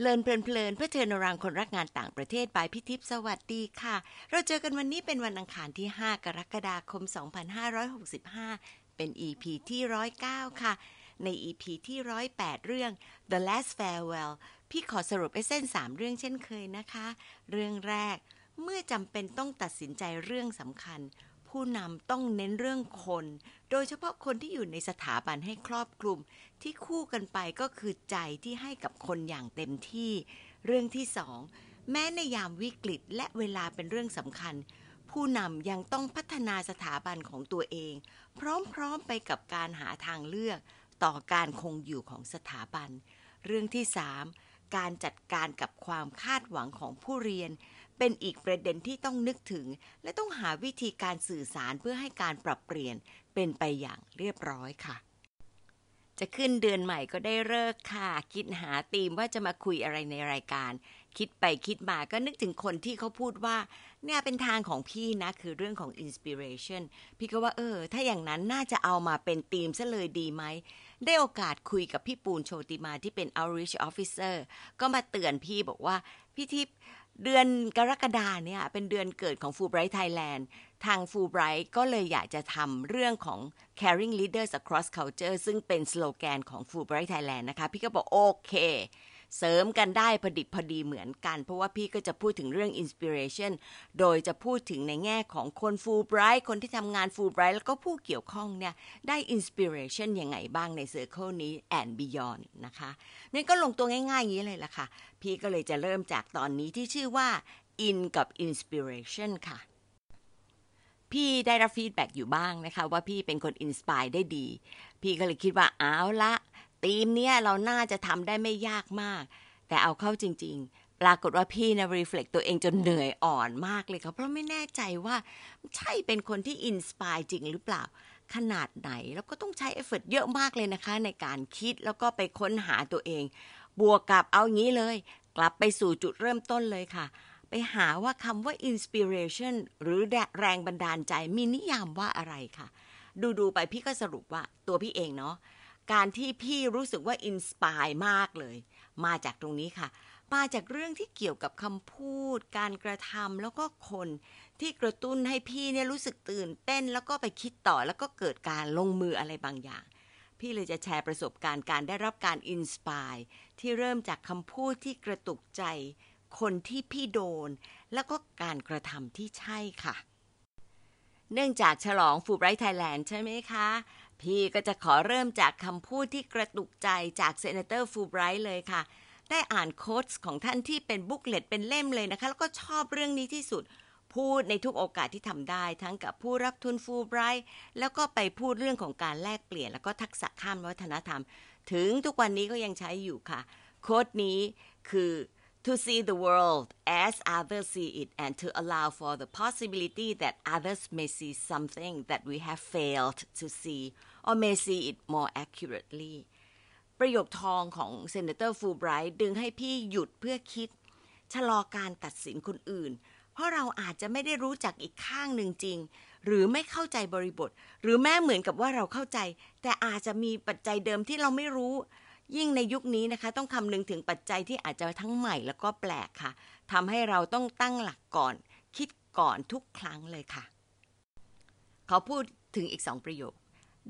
เลินเพลินๆเพื่อเทินรังคนรักงานต่างประเทศบายพิทิพย์สวัสดีค่ะ เราเจอกันวันนี้เป็นวันอังคารที่ 5 กรกฎาคม 2565 เป็น EP ที่ 109 ค่ะ ใน EP ที่ 108 เรื่อง The Last Farewell พี่ขอสรุปไอ้เส้น 3 เรื่องเช่นเคยนะคะ เรื่องแรกเมื่อจำเป็นต้องตัดสินใจเรื่องสำคัญ ผู้นำต้องเน้นเรื่องคน โดยเฉพาะคนที่อยู่ในสถาบันให้ครอบคลุม ที่คู่กันไปก็คือใจที่ให้กับคนอย่างเต็มที่ เรื่องที่สองแม้ในยามวิกฤตและเวลาเป็นเรื่องสำคัญ ผู้นำยังต้องพัฒนาสถาบันของตัวเอง พร้อมๆไปกับการหาทางเลือก ต่อการคงอยู่ของสถาบัน เรื่องที่สามการจัดการกับความคาดหวังของผู้เรียน เป็นอีกประเด็นที่ต้องนึกถึง และต้องหาวิธีการสื่อสารเพื่อให้การปรับเปลี่ยนเป็นไปอย่างเรียบร้อยค่ะ จะขึ้นเดือนใหม่ก็ได้ฤกษ์ค่ะ คิดหาธีมว่าจะมาคุยอะไรในรายการ คิดไปคิดมาก็นึกถึงคนที่เขาพูดว่า เนี่ยเป็นทางของพี่นะ คือเรื่องของ inspiration พี่ก็ว่าเออ ถ้าอย่างนั้นน่าจะเอามาเป็นธีมซะเลยดีไหมได้โอกาสคุยกับพี่ปูนโชติมาที่เป็น outreach officer ก็มาเตือนพี่บอกว่าพี่ทิพย์ เดือนกรกฎาเนี่ยเป็นเดือนเกิดของ Fulbright Thailandทางฟูไบรท์ก็เลยอยากจะทำเรื่องของ caring leaders across culture ซึ่งเป็นสโลแกนของฟูไบรท์ไทยแลนด์นะคะ พี่ก็บอกโอเค เสริมกันได้พอดิบพอดีเหมือนกัน เพราะว่าพี่ก็จะพูดถึงเรื่อง inspiration โดยจะพูดถึงในแง่ของคน Fulbright คนที่ทำงาน Fulbright แล้วก็ผู้เกี่ยวข้องเนี่ยได้ inspiration ยังไงบ้างใน circle นี้ and beyond นะคะนี่ก็ลงตัวง่ายๆอย่างนี้เลยล่ะค่ะ พี่ก็เลยจะเริ่มจากตอนนี้ที่ชื่อว่า in กับ inspiration ค่ะ พี่ได้รับ feedback อยู่บ้างนะคะ ว่าพี่เป็นคน inspire ได้ดี พี่ก็เลยคิดว่าเอาละ ธีมเนี้ยเราน่าจะทำได้ไม่ยากมาก แต่เอาเข้าจริง ๆ ปรากฏว่าพี่นะ reflect ตัวเองจนเหนื่อยอ่อนมากเลยค่ะเพราะไม่แน่ใจว่าใช่เป็นคนที่ inspire จริงหรือเปล่าขนาดไหน แล้วก็ต้องใช้เอฟเฟกเยอะมากเลยนะคะ ในการคิดแล้วก็ไปค้นหาตัวเอง บวกกับเอางี้เลย กลับไปสู่จุดเริ่มต้นเลยค่ะ ไปหาว่าคำว่า inspiration หรือแรงบันดาลใจมีนิยามว่าอะไรค่ะ ดูดูไปพี่ก็สรุปว่าตัวพี่เองเนาะ การที่พี่รู้สึกว่าอินสปายมากเลย มาจากตรงนี้ค่ะ มาจากเรื่องที่เกี่ยวกับคำพูด การกระทำแล้วก็คนที่กระตุ้นให้พี่เนี่ยรู้สึกตื่นเต้นแล้วก็ไปคิดต่อแล้วก็เกิดการลงมืออะไรบางอย่าง พี่เลยจะแชร์ประสบการณ์การได้รับการ inspire ที่เริ่มจากคำพูดที่กระตุกใจ คนที่พี่โดน แล้วก็การกระทำที่ใช่ค่ะ เนื่องจากฉลอง Fulbright Thailand ใช่ไหมคะ พี่ก็จะขอเริ่มจากคำพูดที่กระตุกใจจาก Senator Fulbright เลยค่ะ ได้อ่าน quote ของท่านที่เป็น booklet เป็นเล่มเลยนะคะ แล้วก็ชอบเรื่องนี้ที่สุด พูดในทุกโอกาสที่ทำได้ ทั้งกับผู้รับทุนฟูไบรท์แล้วก็ไปพูดเรื่องของการแลกเปลี่ยน แล้วก็ทักษะข้ามวัฒนธรรม ถึงทุกวันนี้ก็ยังใช้อยู่ค่ะ โค้ดนี้คือ to see the world as others see it and to allow for the possibility that others may see something that we have failed to see or may see it more accurately ประโยคทองของเซนเตอร์ฟูไบรท์ดึงให้พี่หยุดเพื่อคิด ชะลอการตัดสินคนอื่น เพราะเราอาจจะไม่ได้รู้จักอีกข้างหนึ่งจริง หรือไม่เข้าใจบริบท หรือแม้เหมือนกับว่าเราเข้าใจ แต่อาจจะมีปัจจัยเดิมที่เราไม่รู้ ยิ่งในยุคนี้นะคะ ต้องคำนึงถึงปัจจัยที่อาจจะทั้งใหม่แล้วก็แปลกค่ะทำให้เราต้องตั้งหลักก่อน คิดก่อนทุกครั้งเลยค่ะ เขาพูดถึงอีกสองประโยค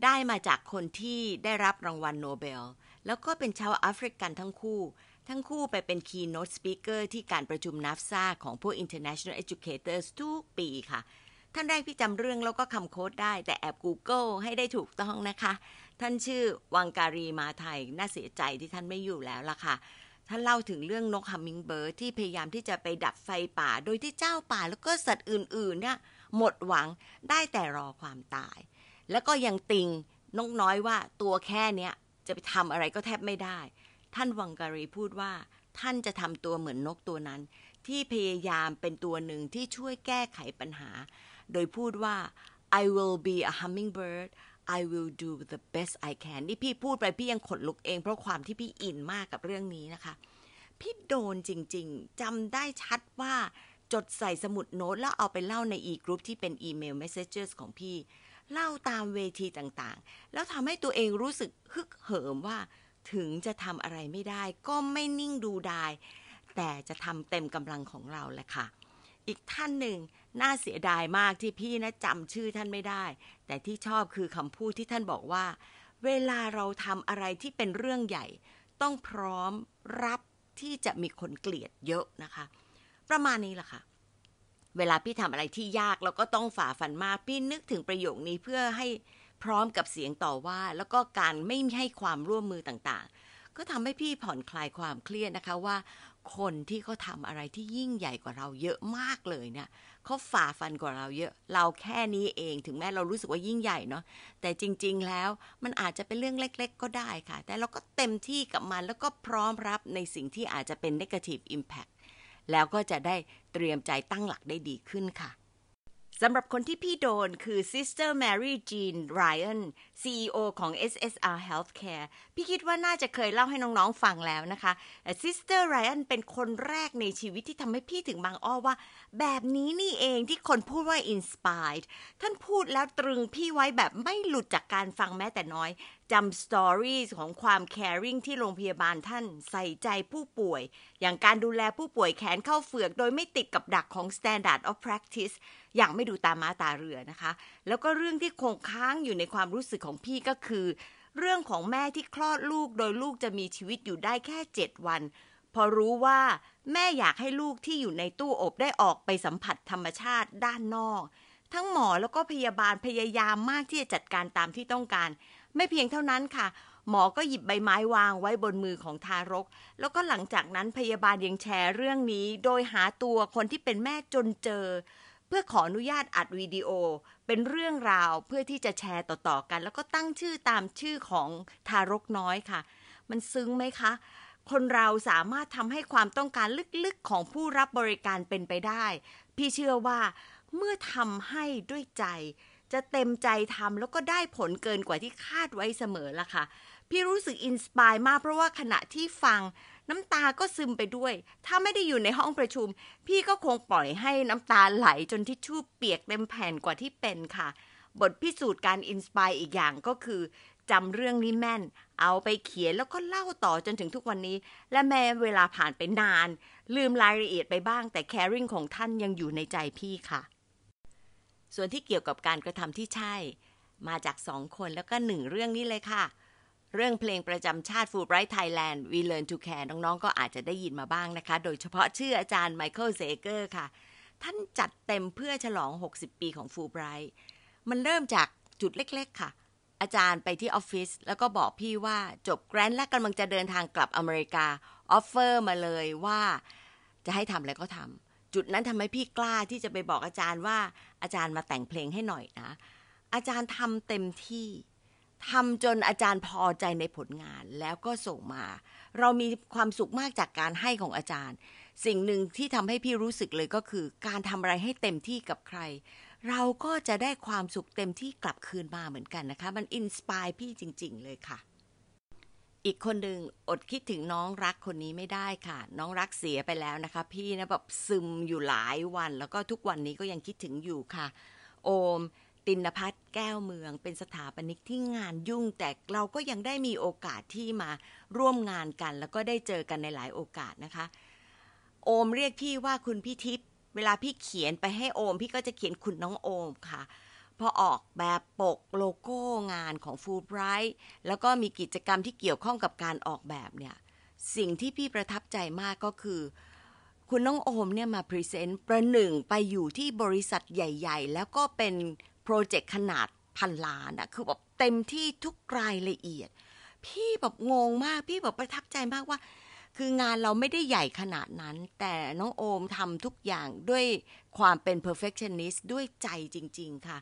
ได้มาจากคนที่ได้รับรางวัลโนเบล แล้วก็เป็นชาวแอฟริกันทั้งคู่ ทั้งคู่ไปเป็น keynote speaker ที่การประชุมนัฟซาของพวก international educators ทุกปีค่ะ ท่านแรกพี่จำเรื่องแล้วก็คำโค้ดได้แต่แอบ Google ให้ได้ถูกต้องนะคะ ท่านชื่อวังการีมาไทยน่าเสียใจที่ท่านไม่อยู่แล้วล่ะค่ะท่านเล่าถึงเรื่องนกฮัมมิงเบิร์ดที่พยายามที่จะไปดับไฟป่า โดยที่เจ้าป่าแล้วก็สัตว์อื่นๆเนี่ยหมดหวังได้แต่รอความตาย แล้วก็ยังติงนกน้อยว่าตัวแค่เนี้ยจะไปทำอะไรก็แทบไม่ได้ ท่านวังการีพูดว่า ท่านจะทำตัวเหมือนนกตัวนั้น ที่พยายามเป็นตัวหนึ่งที่ช่วยแก้ไขปัญหา โดยพูดว่า I will be a hummingbird I will do the best I can นี่พี่พูดไปพี่ยังขนลุกเอง เพราะความที่พี่อินมากกับเรื่องนี้นะคะ พี่โดนจริง ๆจำได้ชัดว่าจดใส่สมุดโน้ตแล้วเอาไปเล่าในอีกรุ๊ปที่เป็นอีเมล messages ของพี่ เล่าตามเวทีต่างๆ แล้วทำให้ตัวเองรู้สึกฮึกเหิมว่า ถึงจะทำอะไรไม่ได้ ก็ไม่นิ่งดูดาย แต่จะทำเต็มกำลังของเราแหละค่ะ อีกท่านหนึ่ง น่าเสียดายมากที่พี่นะจำชื่อท่านไม่ได้ แต่ที่ชอบคือคำพูดที่ท่านบอกว่า เวลาเราทำอะไรที่เป็นเรื่องใหญ่ ต้องพร้อมรับที่จะมีคนเกลียดเยอะนะคะ ประมาณนี้แหละค่ะ เวลาพี่ทำอะไรที่ยากแล้วก็ต้องฝ่าฟันมาก พี่นึกถึงประโยคนี้เพื่อให้พร้อมกับเสียงต่อว่า แล้วก็การไม่ให้ความร่วมมือต่างๆ ก็ทำให้พี่ผ่อนคลายความเครียดนะคะว่า คนที่เขาทำอะไรที่ยิ่งใหญ่กว่าเราเยอะมากเลยเนี่ยเขาฝ่าฟันกว่าเราเยอะ เราแค่นี้เองถึงแม้เรารู้สึกว่ายิ่งใหญ่เนาะแต่จริง ๆ แล้วมันอาจจะเป็นเรื่องเล็ก ๆ ก็ได้ค่ะ แต่เราก็เต็มที่กับมันแล้วก็พร้อมรับในสิ่งที่อาจจะเป็น negative impact แล้วก็จะได้เตรียมใจตั้งหลักได้ดีขึ้นค่ะ สำหรับคนที่พี่โดนคือ Sister Mary Jean Ryan CEO ของ SSR Healthcare พี่คิดว่าน่าจะเคยเล่าให้น้องๆฟังแล้วนะคะ Sister Ryan เป็นคนแรกในชีวิตที่ทำให้พี่ถึงบางอ้อว่า แบบนี้นี่เองที่คนพูดว่า inspired ท่านพูดแล้วตรึงพี่ไว้แบบไม่หลุดจากการฟังแม้แต่น้อยจำสตอรี่ของความ caring ที่โรงพยาบาลท่านใส่ใจผู้ป่วย อย่างการดูแลผู้ป่วยแขนเข้าเฟือก โดยไม่ติดกับดักของ standard of practice อย่างไม่ดูตามาตาเรือนะคะ แล้วก็เรื่องที่คงค้างอยู่ในความรู้สึกของพี่ก็คือ เรื่องของแม่ที่คลอดลูกโดยลูกจะมีชีวิตอยู่ได้แค่เจ็ดวัน พอรู้ว่าแม่อยากให้ลูกที่อยู่ในตู้อบได้ออกไปสัมผัสธรรมชาติด้านนอก ทั้งหมอแล้วก็พยาบาลพยายามมากที่จะจัดการตามที่ต้องการ ไม่เพียงเท่านั้นค่ะ หมอก็หยิบใบไม้วางไว้บนมือของทารก แล้วก็หลังจากนั้นพยาบาลยังแชร์เรื่องนี้ โดยหาตัวคนที่เป็นแม่จนเจอ เพื่อขออนุญาตอัดวิดีโอ เป็นเรื่องราวเพื่อที่จะแชร์ต่อๆกัน แล้วก็ตั้งชื่อตามชื่อของทารกน้อยค่ะ มันซึ้งไหมคะ คนเราสามารถทำให้ความต้องการลึกๆของผู้รับบริการเป็นไปได้ พี่เชื่อว่า เมื่อทำให้ด้วยใจ จะเต็มใจทำแล้วก็ได้ผลเกินกว่าที่คาดไว้เสมอละค่ะ พี่รู้สึก inspire มากเพราะว่าขณะที่ฟังน้ำตาก็ซึมไปด้วย ถ้าไม่ได้อยู่ในห้องประชุม พี่ก็คงปล่อยให้น้ำตาไหลจนทิชชู่เปียกเต็มแผ่นกว่าที่เป็นค่ะ บทพิสูจน์การ inspire อีกอย่างก็คือ จำเรื่องนี้แม่น เอาไปเขียนแล้วก็เล่าต่อจนถึงทุกวันนี้ และแม้เวลาผ่านไปนาน ลืมรายละเอียดไปบ้าง แต่ caring ของท่านยังอยู่ในใจพี่ค่ะ ส่วนที่เกี่ยวกับการกระทำที่ใช่ มาจากสองคนแล้วก็หนึ่งเรื่องนี้เลยค่ะ เรื่องเพลงประจำชาติ Fulbright Thailand We Learn to Care น้องๆ ก็อาจจะได้ยินมาบ้างนะคะ โดยเฉพาะชื่ออาจารย์ไมเคิลเซเกอร์ค่ะ ท่านจัดเต็มเพื่อฉลอง 60 ปีของ Fulbright มันเริ่มจากจุดเล็ก ๆ ค่ะ อาจารย์ไปที่ออฟฟิศแล้วก็บอกพี่ว่าจบ grant และกำลังจะเดินทางกลับอเมริกา offer มาเลยว่าจะให้ทำอะไรก็ทำจุดนั้นทำให้พี่กล้าที่จะไปบอกอาจารย์ว่าอาจารย์มาแต่งเพลงให้หน่อยนะ อาจารย์ทำเต็มที่ทำจนอาจารย์พอใจในผลงานแล้วก็ส่งมา เรามีความสุขมากจากการให้ของอาจารย์ สิ่งหนึ่งที่ทำให้พี่รู้สึกเลยก็คือ การทำอะไรให้เต็มที่กับใคร เราก็จะได้ความสุขเต็มที่กลับคืนมาเหมือนกันนะคะ มัน inspire พี่จริง ๆ เลยค่ะ อีกคนหนึ่งอดคิดถึงน้องรักคนนี้ไม่ได้ค่ะ น้องรักเสียไปแล้วนะคะ พี่นะแบบซึมอยู่หลายวัน แล้วก็ทุกวันนี้ก็ยังคิดถึงอยู่ค่ะ โอม ตินพัฒน์แก้วเมือง เป็นสถาปนิกที่งานยุ่ง แต่เราก็ยังได้มีโอกาสที่มาร่วมงานกัน แล้วก็ได้เจอกันในหลายโอกาสนะคะ โอมเรียกพี่ว่าคุณพี่ทิพย์ เวลาพี่เขียนไปให้โอม พี่ก็จะเขียนคุณน้องโอมค่ะ พอออกแบบปกโลโก้งานของฟูไบรท์แล้วก็มีกิจกรรมที่เกี่ยวข้องกับการออกแบบเนี่ย สิ่งที่พี่ประทับใจมากก็คือ คุณน้องโอมเนี่ยมา present ประหนึ่งไปอยู่ที่บริษัทใหญ่ ๆ แล้วก็เป็น project ขนาดพันล้านอะคือแบบเต็มที่ทุกรายละเอียด พี่แบบงงมาก พี่แบบประทับใจมากว่า คืองานเราไม่ได้ใหญ่ขนาดนั้น แต่น้องโอมทำทุกอย่างด้วยความเป็น perfectionist ด้วยใจจริง ๆ ค่ะ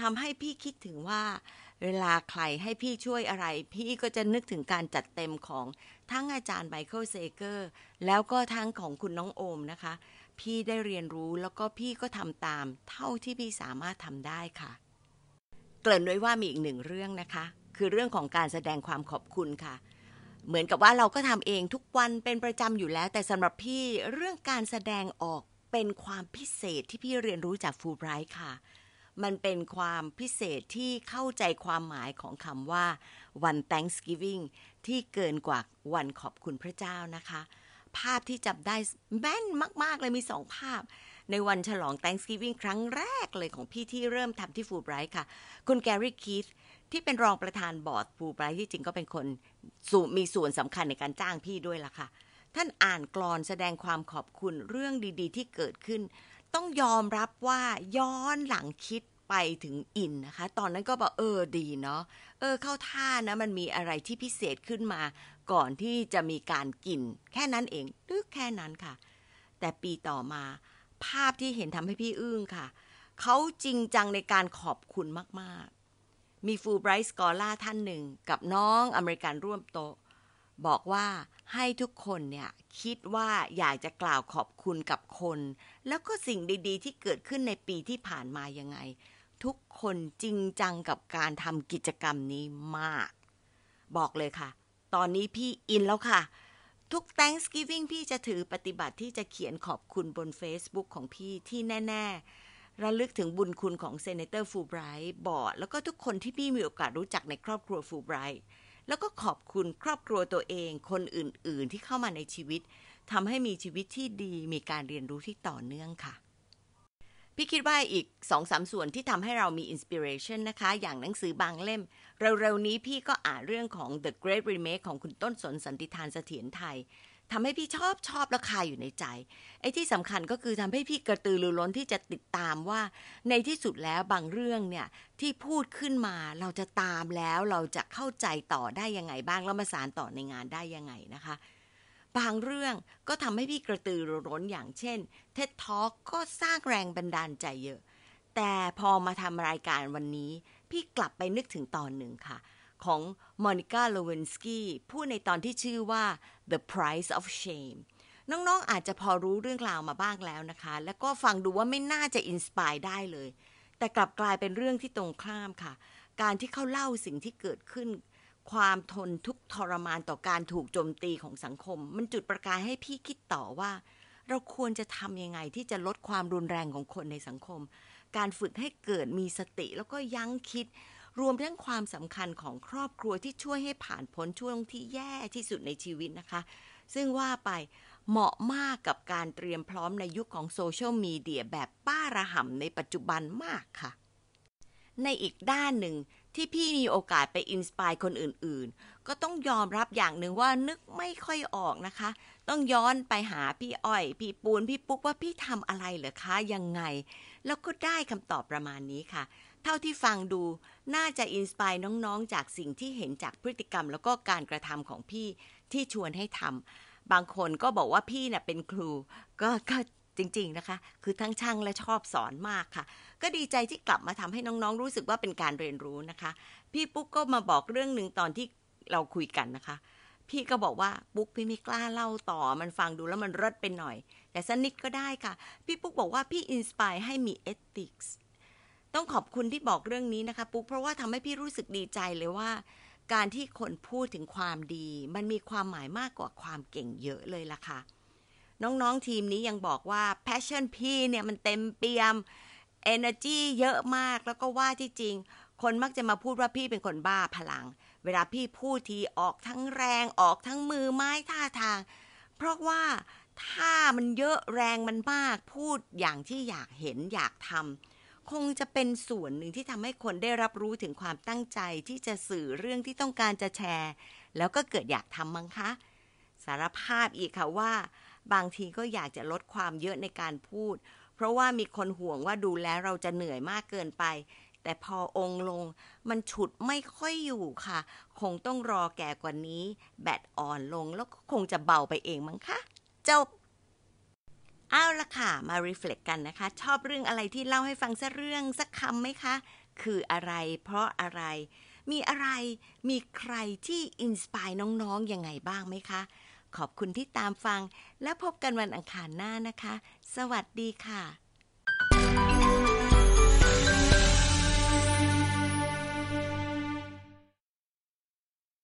ทำให้พี่คิดถึงว่า เวลาใครให้พี่ช่วยอะไร พี่ก็จะนึกถึงการจัดเต็มของทั้งอาจารย์ไมเคิลเซเกอร์แล้วก็ทั้งของคุณน้องโอมนะคะ พี่ได้เรียนรู้แล้วก็พี่ก็ทำตาม เท่าที่พี่สามารถทำได้ค่ะ เกริ่นด้วยว่ามีอีกหนึ่งเรื่องนะคะ คือเรื่องของการแสดงความขอบคุณค่ะ เหมือนกับว่าเราก็ทำเองทุกวันเป็นประจำอยู่แล้ว แต่สำหรับพี่เรื่องการแสดงออกเป็นความพิเศษที่พี่เรียนรู้จากฟูไบรท์ค่ะ มันเป็นความพิเศษที่เข้าใจความหมายของคำว่าวัน Thanksgiving ที่เกินกว่าวันขอบคุณพระเจ้านะคะ ภาพที่จับได้แม่นมาก ๆ เลยมีสองภาพ ในวันฉลอง Thanksgiving ครั้งแรกเลยของพี่ที่เริ่มทำที่ฟูไบรท์ค่ะ คุณแกรี่คีธ ที่เป็นรองประธานบอร์ดฟูไบรท์ที่จริงก็เป็นคนมีส่วนสำคัญในการจ้างพี่ด้วยล่ะค่ะท่านอ่านกรอนแสดงความขอบคุณเรื่องดีๆ ที่เกิดขึ้น ต้องยอมรับว่าย้อนหลังคิดไปถึงอินนะคะ ตอนนั้นก็บอกเออดีเนาะเออเข้าท่านะมันมีอะไรที่พิเศษขึ้นมา ก่อนที่จะมีการกิน แค่นั้นเองนึกแค่นั้นค่ะ แต่ปีต่อมา ภาพที่เห็นทำให้พี่อึ้งค่ะ เขาจริงจังในการขอบคุณมากๆ มีฟูไบรท์สกอล่าท่านหนึ่ง กับน้องอเมริกันร่วมโต๊ะ บอกว่าให้ทุกคนเนี่ยคิดว่าอยากจะกล่าวขอบคุณกับคน แล้วก็สิ่งดีๆ ที่เกิดขึ้นในปีที่ผ่านมายังไง ทุกคนจริงจังกับการทำกิจกรรมนี้มาก บอกเลยค่ะ ตอนนี้พี่อินแล้วค่ะ ทุก Thanksgiving พี่จะถือปฏิบัติที่จะเขียนขอบคุณบน Facebook ของพี่ที่แน่ ๆ ระลึกถึงบุญคุณของ Senator Fulbright Board แล้วก็ทุกคนที่พี่มีโอกาสรู้จักในครอบครัวฟูไบรท์แล้วก็ขอบคุณครอบครัวตัวเองคนอื่น ๆ ที่เข้ามาในชีวิตทำให้มีชีวิตที่ดีมีการเรียนรู้ที่ต่อเนื่องค่ะ พี่คิดว่าอีกสองสามส่วนที่ทำให้เรามี inspiration นะคะ อย่างหนังสือบางเล่ม เร็ว ๆ นี้พี่ก็อ่านเรื่องของ The Great Remake ของคุณต้นสนสันติธาร เสถียรไทย ทำให้พี่ชอบชอบและคาอยู่ในใจ ไอ้ที่สำคัญก็คือทำให้พี่กระตือรือร้นที่จะติดตามว่า ในที่สุดแล้วบางเรื่องเนี่ยที่พูดขึ้นมาเราจะตามแล้วเราจะเข้าใจต่อได้ยังไงบ้างแล้วมาสารต่อในงานได้ยังไงนะคะ บางเรื่องก็ทำให้พี่กระตือรือร้นอย่างเช่นเท็ดทอก็สร้างแรงบันดาลใจเยอะ แต่พอมาทำรายการวันนี้ พี่กลับไปนึกถึงตอนหนึ่งค่ะ ของ Monica Lewinsky พูดในตอนที่ชื่อว่า The Price of Shame น้องๆอาจจะพอรู้เรื่องราวมาบ้างแล้วนะคะ แล้วก็ฟังดูว่าไม่น่าจะ inspire ได้เลย แต่กลับกลายเป็นเรื่องที่ตรงข้ามค่ะ การที่เขาเล่าสิ่งที่เกิดขึ้น ความทนทุกข์ทรมานต่อการถูกโจมตีของสังคม มันจุดประกายให้พี่คิดต่อว่า เราควรจะทำยังไงที่จะลดความรุนแรงของคนในสังคม การฝึกให้เกิดมีสติแล้วก็ยั้งคิด รวมทั้งความสำคัญของครอบครัวที่ช่วยให้ผ่านพ้นช่วงที่แย่ที่สุดในชีวิตนะคะ ซึ่งว่าไปเหมาะมากกับการเตรียมพร้อมในยุคของโซเชียลมีเดียแบบป้าระห่ำในปัจจุบันมากค่ะ ในอีกด้านหนึ่งที่พี่มีโอกาสไปอินสปายคนอื่นๆ ก็ต้องยอมรับอย่างหนึ่งว่านึกไม่ค่อยออกนะคะ ต้องย้อนไปหาพี่อ้อย พี่ปูน พี่ปุ๊กว่าพี่ทำอะไรเหรอคะยังไง แล้วก็ได้คำตอบประมาณนี้ค่ะ เท่าที่ฟังดูน่าจะอินสปายน้องๆ จากสิ่งที่เห็นจากพฤติกรรม แล้วก็การกระทำของพี่ที่ชวนให้ทำบางคนก็บอกว่าพี่เนะ่ยเป็นครู ก็ก็จริง ๆ นะคะ คือทั้งช่างและชอบสอนมากค่ะ ก็ดีใจที่กลับมาทำให้น้องๆ รู้สึกว่าเป็นการเรียนรู้นะคะ พี่ปุ๊กก็มาบอกเรื่องหนึ่งตอนที่เราคุยกันนะคะ พี่ก็บอกว่าปุ๊กพี่ไม่กล้าเล่าต่อ มันฟังดูแล้วมันรดไปหน่อย แต่สนิทก็ได้ค่ะ พี่ปุ๊กบอกว่าพี่ inspire ให้มี ethics ต้องขอบคุณที่บอกเรื่องนี้นะคะ ปุ๊กเพราะว่าทำให้พี่รู้สึกดีใจเลยว่า การที่คนพูดถึงความดี มันมีความหมายมากกว่าความเก่งเยอะเลยล่ะค่ะ น้องๆทีมนี้ยังบอกว่า passion พี่เนี่ยมันเต็มเปี่ยม energy เยอะมากแล้วก็ว่าที่จริง คนมักจะมาพูดว่าพี่เป็นคนบ้าพลัง เวลาพี่พูดทีออกทั้งแรงออกทั้งมือไม้ท่าทาง เพราะว่าถ้ามันเยอะแรงมันมากพูดอย่างที่อยากเห็นอยากทำคงจะเป็นส่วนหนึ่งที่ทำให้คนได้รับรู้ถึงความตั้งใจที่จะสื่อเรื่องที่ต้องการจะแชร์ แล้วก็เกิดอยากทำมั้งคะ สารภาพอีกค่ะว่า บางทีก็อยากจะลดความเยอะในการพูด เพราะว่ามีคนห่วงว่าดูแลเราจะเหนื่อยมากเกินไป แต่พอองค์ลงมันฉุดไม่ค่อยอยู่ค่ะ คงต้องรอแก่กว่านี้ แบตอ่อนลงแล้วก็คงจะเบาไปเองมั้งคะจบเอาละค่ะ มา reflect กันนะคะ ชอบเรื่องอะไรที่เล่าให้ฟังสักเรื่องสักคำไหมคะ คืออะไร เพราะอะไร มีอะไร มีใครที่ inspire น้องๆ ยังไงบ้างไหมคะ ขอบคุณที่ตามฟัง และพบกันวันอังคารหน้านะคะ สวัสดีค่ะ